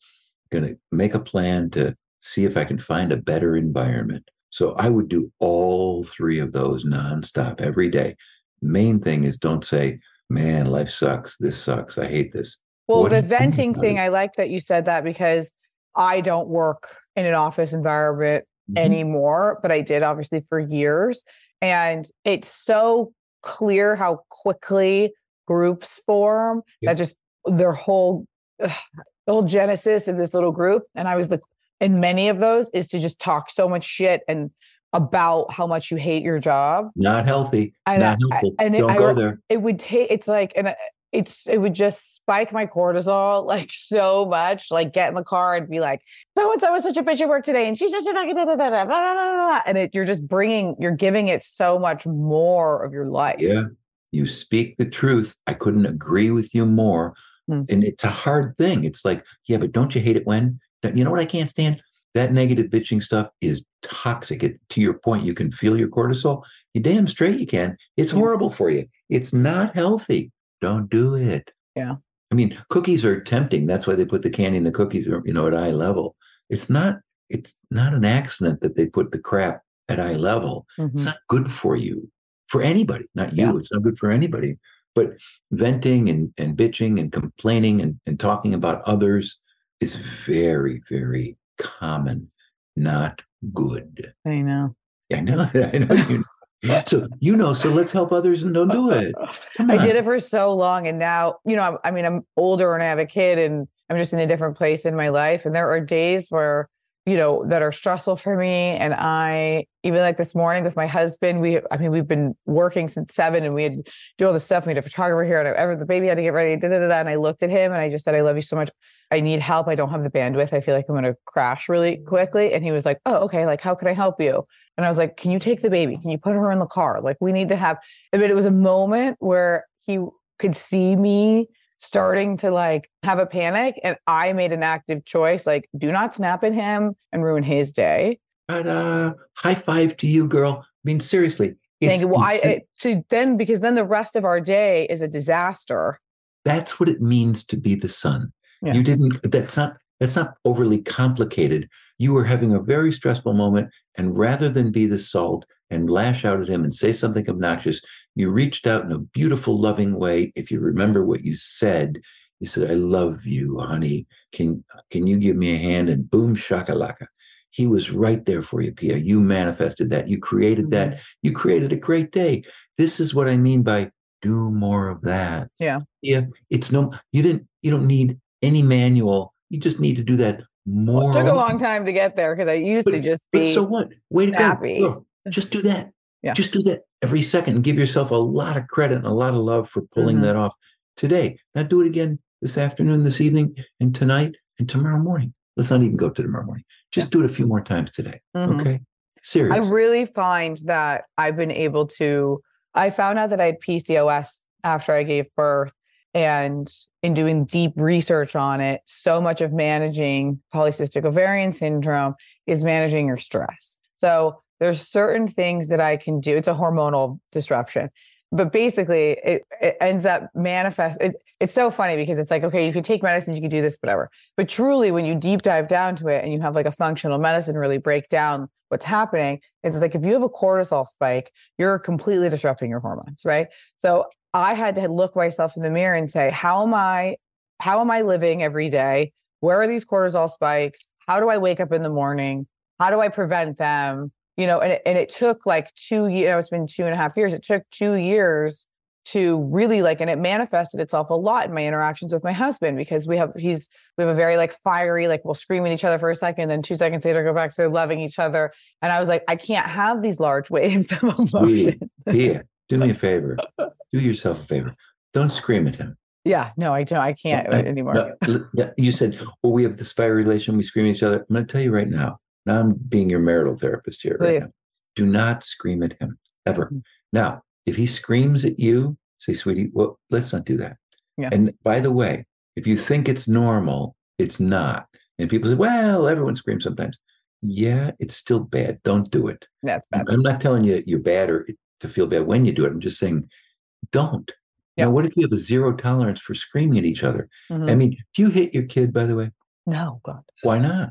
Speaker 3: going to make a plan to see if I can find a better environment. So I would do all three of those nonstop every day. Main thing is don't say, man, life sucks. This sucks. I hate this.
Speaker 2: Well, what the venting thing, I like that you said that because I don't work in an office environment mm-hmm. anymore, but I did obviously for years. And it's so clear how quickly groups form that just their whole ugh, the whole genesis of this little group. And I was like, in many of those is to just talk so much shit and about how much you hate your job.
Speaker 3: Not healthy. And not I, helpful. and Don't it, go I, there.
Speaker 2: It would take. It's like, and uh, it's it would just spike my cortisol like so much. Like get in the car and be like, so and so was such a bitch at work today, and she's such a da, da, da, da, da, and it, you're just bringing, you're giving it so much more of your life.
Speaker 3: Yeah, you speak the truth. I couldn't agree with you more.
Speaker 2: Hmm.
Speaker 3: And it's a hard thing. It's like, yeah, but don't you hate it when? You know what I can't stand? That negative bitching stuff is toxic. It, to your point, you can feel your cortisol. You damn straight you can. It's horrible for you. It's not healthy. Don't do it.
Speaker 2: Yeah.
Speaker 3: I mean, cookies are tempting. That's why they put the candy in the cookies, you know, at eye level. It's not. It's not an accident that they put the crap at eye level. It's
Speaker 2: Mhm.
Speaker 3: not good for you, for anybody. Not you.
Speaker 2: Yeah.
Speaker 3: It's not good for anybody. But venting and and bitching and complaining and, and talking about others is very very common. Not good.
Speaker 2: I know.
Speaker 3: I know. I know you. know. So you know. So let's help others and don't do it.
Speaker 2: I did it for so long, and now you know. I'm, I mean, I'm older and I have a kid, and I'm just in a different place in my life. And there are days where you know that are stressful for me, and I even like this morning with my husband. We, I mean, we've been working since seven, and we had to do all this stuff. We had a photographer here, and ever the baby had to get ready. Da, da, da, and I looked at him, and I just said, "I love you so much. I need help. I don't have the bandwidth. I feel like I'm going to crash really quickly." And he was like, "Oh, okay. Like, how can I help you?" And I was like, "Can you take the baby? Can you put her in the car? Like, we need to have." I mean, it was a moment where he could see me starting to like have a panic, and I made an active choice, like, do not snap at him and ruin his day.
Speaker 3: But uh, high five to you, girl. I mean, seriously.
Speaker 2: Thank you. Well, I,
Speaker 3: insane-
Speaker 2: I to then because then the rest of our day is a disaster.
Speaker 3: that's what it means to be the sun.
Speaker 2: Yeah.
Speaker 3: You didn't. That's not. That's not overly complicated. You were having a very stressful moment, and rather than be the salt and lash out at him and say something obnoxious, you reached out in a beautiful, loving way. If you remember what you said, you said, "I love you, honey. Can can you give me a hand?" And boom, shakalaka. He was right there for you, Pia. You manifested that. You created that. Mm-hmm. You created a great day. This is what I mean by do more of that.
Speaker 2: Yeah.
Speaker 3: Yeah, it's no. You didn't. You don't need any manual. You just need to do that more.
Speaker 2: It took a long time to get there because I used to just
Speaker 3: But
Speaker 2: be
Speaker 3: so what? Way to
Speaker 2: snappy.
Speaker 3: go. Girl, just do that.
Speaker 2: Yeah.
Speaker 3: Just do that every second and give yourself a lot of credit and a lot of love for pulling
Speaker 2: Mhm.
Speaker 3: that off today. Now do it again this afternoon, this evening, and tonight and tomorrow morning. Let's not even go to tomorrow morning. Just do it a few more times today.
Speaker 2: Mhm.
Speaker 3: Okay. Serious.
Speaker 2: I really find that I've been able to. I found out that I had PCOS after I gave birth, and in doing deep research on it, so much of managing polycystic ovarian syndrome is managing your stress. So there's certain things that I can do. It's a hormonal disruption. But basically, it, it ends up manifest. It, it's so funny because it's like, okay, you could take medicine, you could do this, whatever. But truly, when you deep dive down to it and you have like a functional medicine really break down what's happening, it's like if you have a cortisol spike, you're completely disrupting your hormones, right? So I had to look myself in the mirror and say, how am I, how am I living every day? Where are these cortisol spikes? How do I wake up in the morning? How do I prevent them? You know, and it, and it took like two years. You know, it's been two and a half years. It took two years to really like, and it manifested itself a lot in my interactions with my husband because we have he's we have a very like fiery like we'll scream at each other for a second, then two seconds later go back to loving each other. And I was like, I can't have these large waves of emotion.
Speaker 3: Pia, do me a favor. Do yourself a favor. Don't scream at him.
Speaker 2: Yeah, no, I don't. I can't anymore.
Speaker 3: no, you said, well, we have this fire relation. We scream at each other. I'm going to tell you right now. Now I'm being your marital therapist here. Right. Do not scream at him ever.
Speaker 2: Mm.
Speaker 3: Now, if he screams at you, say, sweetie, well, let's not do that.
Speaker 2: Yeah.
Speaker 3: And by the way, if you think it's normal, it's not. And people say, well, everyone screams sometimes. Yeah, it's still bad. Don't do it.
Speaker 2: That's bad.
Speaker 3: I'm not telling you you're bad or to feel bad when you do it. I'm just saying, don't.
Speaker 2: Yeah.
Speaker 3: Now, what if you have a zero tolerance for screaming at each other? I
Speaker 2: Mhm.
Speaker 3: mean, do you hit your kid, by the way?
Speaker 2: no, God.
Speaker 3: Why not?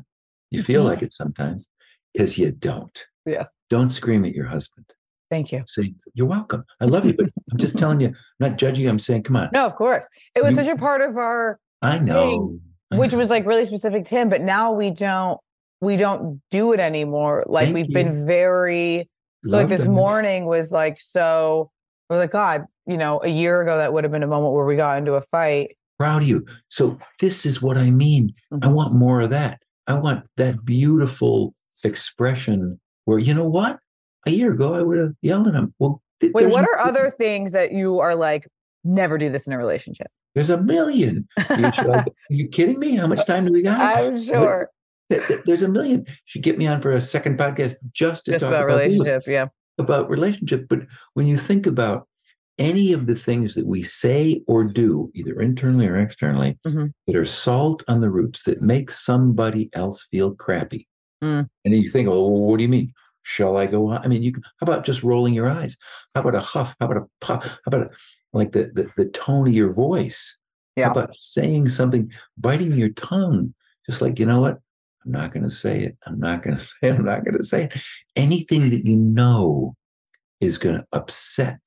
Speaker 3: You feel
Speaker 2: Mhm.
Speaker 3: like it sometimes because you don't.
Speaker 2: Yeah.
Speaker 3: Don't scream at your husband.
Speaker 2: Thank you.
Speaker 3: Say, you're welcome. I love you, but I'm just telling you, I'm not judging you. I'm saying, come on.
Speaker 2: No, of course. It was
Speaker 3: You-
Speaker 2: such a part of our
Speaker 3: I know. I
Speaker 2: which was like really specific to him, but now we don't we don't do it anymore. Like
Speaker 3: Thank
Speaker 2: we've
Speaker 3: you.
Speaker 2: been very so like this
Speaker 3: them.
Speaker 2: morning was like so we're like, God, you know, a year ago that would have been a moment where we got into a fight.
Speaker 3: proud of you. So this is what I mean. I
Speaker 2: Mhm.
Speaker 3: want more of that. I want that beautiful expression where you know what? A year ago I would have yelled at him. Well, th-
Speaker 2: Wait, what are other things that you are like, never do this in a relationship?
Speaker 3: There's a million. you're you kidding me? How much uh, time do we got?
Speaker 2: I'm sure.
Speaker 3: Th- th- There's a million. Should get me on for a second podcast just to
Speaker 2: Just
Speaker 3: talk
Speaker 2: about
Speaker 3: about these,
Speaker 2: relationship. Yeah.
Speaker 3: about relationship. But when you think about any of the things that we say or do, either internally or externally,
Speaker 2: Mhm.
Speaker 3: that are salt on the roots that make somebody else feel crappy.
Speaker 2: Mm.
Speaker 3: And you think, oh, what do you mean? Shall I go on? I mean, you can, how about just rolling your eyes? How about a huff? How about a puff? How about a, like the, the the tone of your voice?
Speaker 2: Yeah.
Speaker 3: How about saying something, biting your tongue? Just like, you know what? I'm not going to say it. I'm not going to say it. I'm not going to say it. Anything that you know is going to upset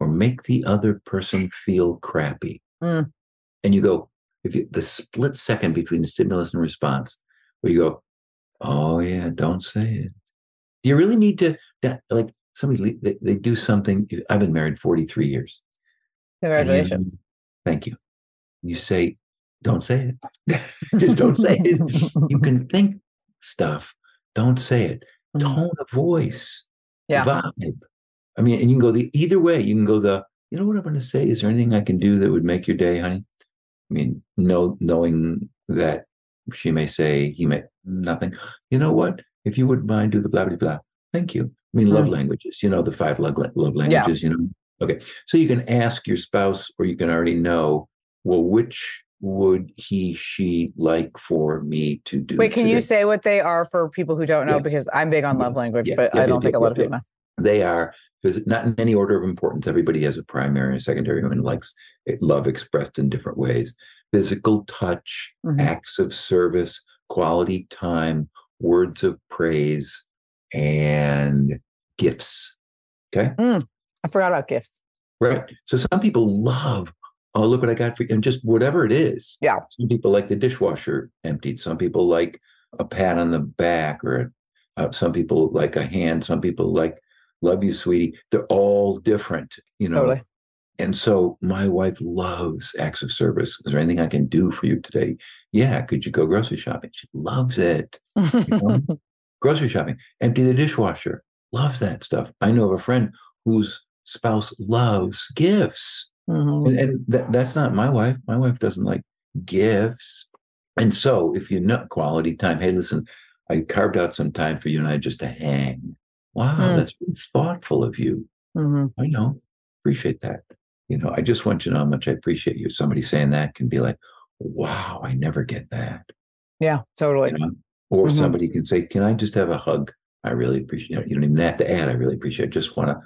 Speaker 3: or make the other person feel crappy.
Speaker 2: Mm.
Speaker 3: And you go, if you, the split second between the stimulus and response, where you go, oh yeah, don't say it. Do you really need to, that, like somebody, they, they do something. I've been married 43 years.
Speaker 2: Congratulations.
Speaker 3: thank you. You say, don't say it. Just don't say it. You can think stuff. Don't say it. Tone of voice,
Speaker 2: Yeah.
Speaker 3: vibe. I mean, and you can go the either way. You can go the, you know what I'm going to say? Is there anything I can do that would make your day, honey? I mean, no, knowing that she may say, he may nothing. You know what? If you wouldn't mind, do the blah blah blah. Thank you. I mean, love
Speaker 2: Mm.
Speaker 3: languages. You know the five love, love
Speaker 2: Yeah.
Speaker 3: languages. You know. Okay, so you can ask your spouse, or you can already know. Well, which would he, she like for me to do?
Speaker 2: Wait, can you say what they are for people who don't know?
Speaker 3: Yes.
Speaker 2: Because I'm big on love language,
Speaker 3: Yeah,
Speaker 2: but
Speaker 3: yeah,
Speaker 2: I
Speaker 3: yeah,
Speaker 2: don't think
Speaker 3: yeah,
Speaker 2: a lot
Speaker 3: yeah,
Speaker 2: of people know.
Speaker 3: They are because not in any order of importance. Everybody has a primary and secondary and likes love expressed in different ways. Physical touch,
Speaker 2: Mhm.
Speaker 3: acts of service, quality time, words of praise, and gifts. Okay.
Speaker 2: Mm, I forgot about gifts.
Speaker 3: Right. So some people love, oh, look what I got for you, and just whatever it is.
Speaker 2: Yeah.
Speaker 3: Some people like the dishwasher emptied. Some people like a pat on the back, or uh, some people like a hand. Some people like, love you, sweetie. They're all different, you know.
Speaker 2: Totally.
Speaker 3: And so my wife loves acts of service. Is there anything I can do for you today? Yeah. Could you go grocery shopping? She loves it. you know? grocery shopping, empty the dishwasher. Loves that stuff. I know of a friend whose spouse loves gifts.
Speaker 2: Mhm.
Speaker 3: And, and that, that's not my wife. My wife doesn't like gifts. And so if you know quality time, hey, listen, I carved out some time for you and I just to hang. Wow,
Speaker 2: Mm.
Speaker 3: that's really thoughtful of you.
Speaker 2: Mhm.
Speaker 3: I know. Appreciate that. You know, I just want you to know how much I appreciate you. Somebody saying that can be like, wow, I never get that.
Speaker 2: Yeah, totally.
Speaker 3: You know? Or
Speaker 2: Mhm.
Speaker 3: somebody can say, Can I just have a hug? I really appreciate it. You don't even have to add, I really appreciate it. Just want to,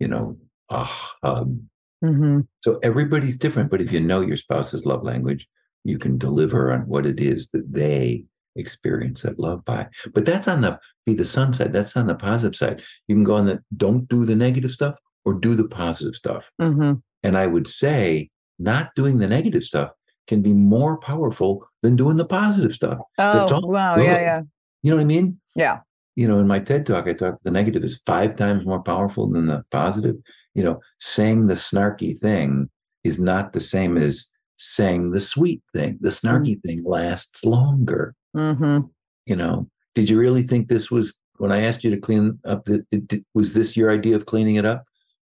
Speaker 3: you know, a hug.
Speaker 2: hmm
Speaker 3: So everybody's different, but if you know your spouse's love language, you can deliver on what it is that they experience that love by. But that's on the be the sun side. That's on the positive side. You can go on the don't do the negative stuff or do the positive stuff.
Speaker 2: hmm
Speaker 3: And I would say not doing the negative stuff can be more powerful than doing the positive stuff.
Speaker 2: Oh, wow.
Speaker 3: good.
Speaker 2: Yeah, yeah.
Speaker 3: You know what I mean?
Speaker 2: Yeah.
Speaker 3: you know, in my TED talk, I talk the negative is five times more powerful than the positive. You know, saying the snarky thing is not the same as saying the sweet thing. The snarky thing lasts longer.
Speaker 2: Hmm
Speaker 3: You know, did you really think this was when I asked you to clean up? The, it, did- was this your idea of cleaning it up?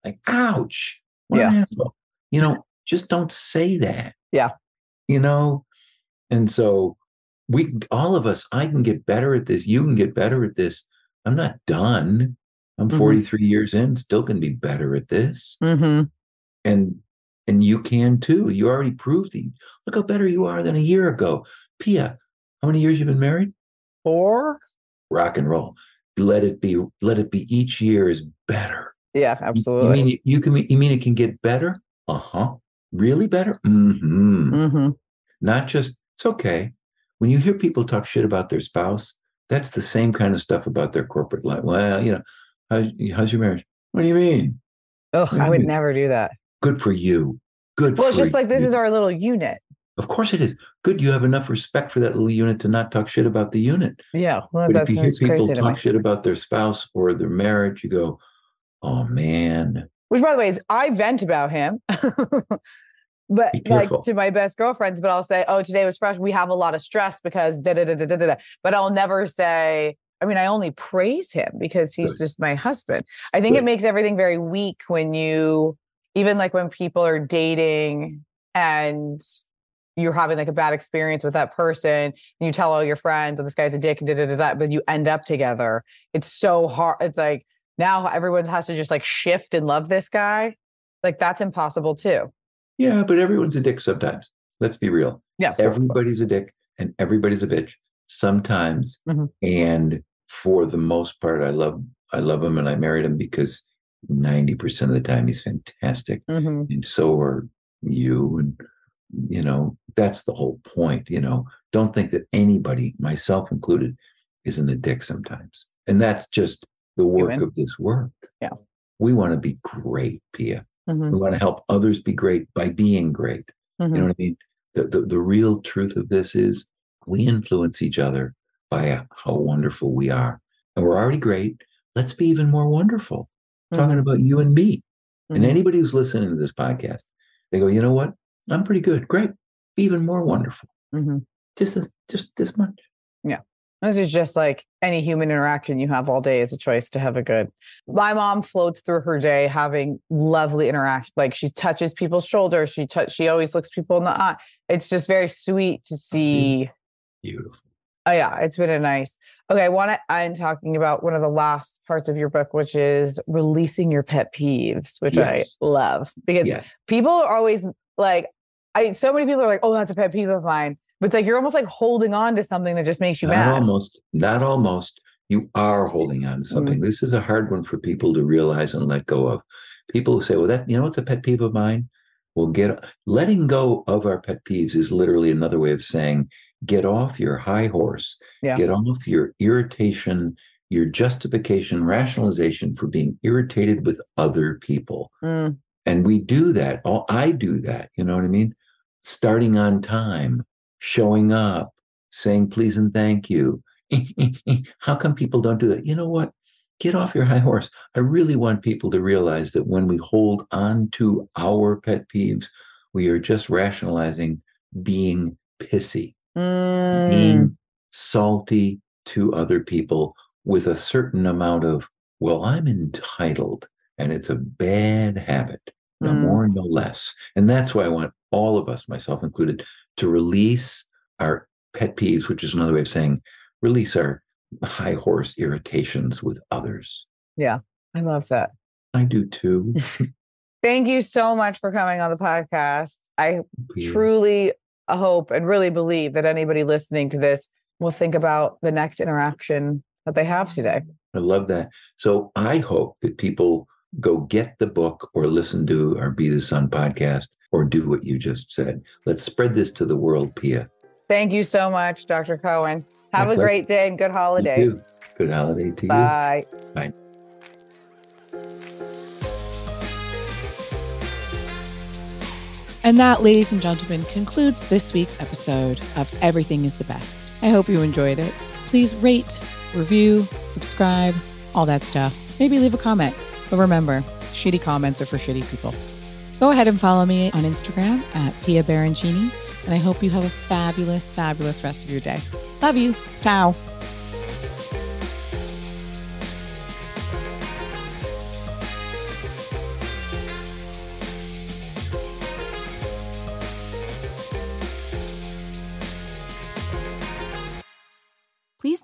Speaker 3: Like, ouch!
Speaker 2: Yeah.
Speaker 3: You know, just don't say that.
Speaker 2: Yeah.
Speaker 3: You know, and so we all of us i can get better at this you can get better at this i'm not done i'm
Speaker 2: Mhm.
Speaker 3: 43 years in still can be better at this
Speaker 2: Mm-hmm.
Speaker 3: and and you can too you already proved it look how better you are than a year ago pia how many years you've been married?
Speaker 2: Four?
Speaker 3: rock and roll. Let it be let it be each year is better.
Speaker 2: Yeah, absolutely.
Speaker 3: you mean you, you can you mean it can get better? Uh-huh. Really better? Mm-hmm.
Speaker 2: Mm-hmm.
Speaker 3: not just it's okay. When you hear people talk shit about their spouse that's the same kind of stuff about their corporate life. Well you know how's, how's your marriage? What do you mean? Oh,
Speaker 2: I would
Speaker 3: mean?
Speaker 2: never do that.
Speaker 3: good for you. Good
Speaker 2: Well, it's just like this is our little unit.
Speaker 3: Of course it is good you have enough respect for that little unit to not talk shit about the unit
Speaker 2: Yeah, well,
Speaker 3: but if you hear people
Speaker 2: crazy to me.
Speaker 3: talk shit about their spouse or their marriage you go oh man
Speaker 2: Which, by the way, is I vent about him, but like to my best girlfriends. But I'll say, "Oh, today was fresh. We have a lot of stress because da da da da da da." da." But I'll never say. I mean, I only praise him because he's just my husband. I think it makes everything very weak when you, even like when people are dating and you're having like a bad experience with that person and you tell all your friends and this guy's a dick and da da da da, but you end up together. It's so hard. It's like now everyone has to just like shift and love this guy. Like that's impossible too.
Speaker 3: Yeah, but everyone's a dick sometimes. Let's be real.
Speaker 2: Yes.
Speaker 3: Everybody's a dick and everybody's a bitch sometimes.
Speaker 2: Mhm.
Speaker 3: And for the most part, I love I love him and I married him because 90% of the time he's fantastic.
Speaker 2: hmm
Speaker 3: And so are you. And you know, that's the whole point. You know, don't think that anybody, myself included, isn't a dick sometimes. And that's just the work
Speaker 2: Human.
Speaker 3: of this work.
Speaker 2: Yeah.
Speaker 3: We want to be great, Pia.
Speaker 2: Mhm.
Speaker 3: We want to help others be great by being great.
Speaker 2: Mhm.
Speaker 3: You know what I mean? The, the the real truth of this is we influence each other by how wonderful we are. And we're already great. Let's be even more wonderful. Talking about you and me. And
Speaker 2: Mhm.
Speaker 3: anybody who's listening to this podcast, they go, you know what? I'm pretty good. Great. Even more wonderful.
Speaker 2: Mhm.
Speaker 3: Just this, just this much.
Speaker 2: Yeah. This is just like any human interaction you have all day is a choice to have a good. My mom floats through her day having lovely interaction. Like she touches people's shoulders. She touch. She always looks people in the eye. It's just very sweet to see.
Speaker 3: Beautiful.
Speaker 2: Oh yeah, it's been a nice. Okay, I want to end talking about one of the last parts of your book, which is releasing your pet peeves, which
Speaker 3: Yes.
Speaker 2: I love because people are always like, I so many people are like, oh, that's a pet peeve of mine, but it's like you're almost like holding on to something that just makes you
Speaker 3: Not
Speaker 2: mad.
Speaker 3: almost, not almost. You are holding on to
Speaker 2: Mm.
Speaker 3: something. This is a hard one for people to realize and let go of. People who say, well, that, you know, what's a pet peeve of mine? Well, get letting go of our pet peeves is literally another way of saying get off your high horse,
Speaker 2: Yeah.
Speaker 3: get off your irritation, your justification, rationalization for being irritated with other people.
Speaker 2: Mm,
Speaker 3: And we do that. All I do that. You know what I mean? Starting on time, showing up, saying please and thank you. How come people don't do that? You know what? Get off your high horse. I really want people to realize that when we hold on to our pet peeves, we are just rationalizing being pissy,
Speaker 2: mm,
Speaker 3: being salty to other people with a certain amount of, well, I'm entitled and it's a bad habit, no
Speaker 2: Mm.
Speaker 3: more, no less. And that's why I want all of us, myself included, to release our pet peeves, which is another way of saying release our high horse irritations with others.
Speaker 2: yeah, I love that.
Speaker 3: I do too.
Speaker 2: Thank you so much for coming on the podcast. I truly hope and really believe that anybody listening to this will think about the next interaction that they have today.
Speaker 3: I love that. So I hope that people go get the book or listen to our Be the Sun podcast or do what you just said. Let's spread this to the world, Pia.
Speaker 2: Thank you so much, Dr. Cohen. Have
Speaker 3: My
Speaker 2: a
Speaker 3: pleasure.
Speaker 2: great day and good
Speaker 3: You
Speaker 2: holidays.
Speaker 3: too. Good holiday to
Speaker 2: Bye.
Speaker 3: you. Bye.
Speaker 4: And that, ladies and gentlemen, concludes this week's episode of Everything is the Best. I hope you enjoyed it. Please rate, review, subscribe, all that stuff. Maybe leave a comment. But remember, shitty comments are for shitty people. Go ahead and follow me on Instagram at Pia Baroncini. And I hope you have a fabulous, fabulous rest of your day. Love you. Ciao.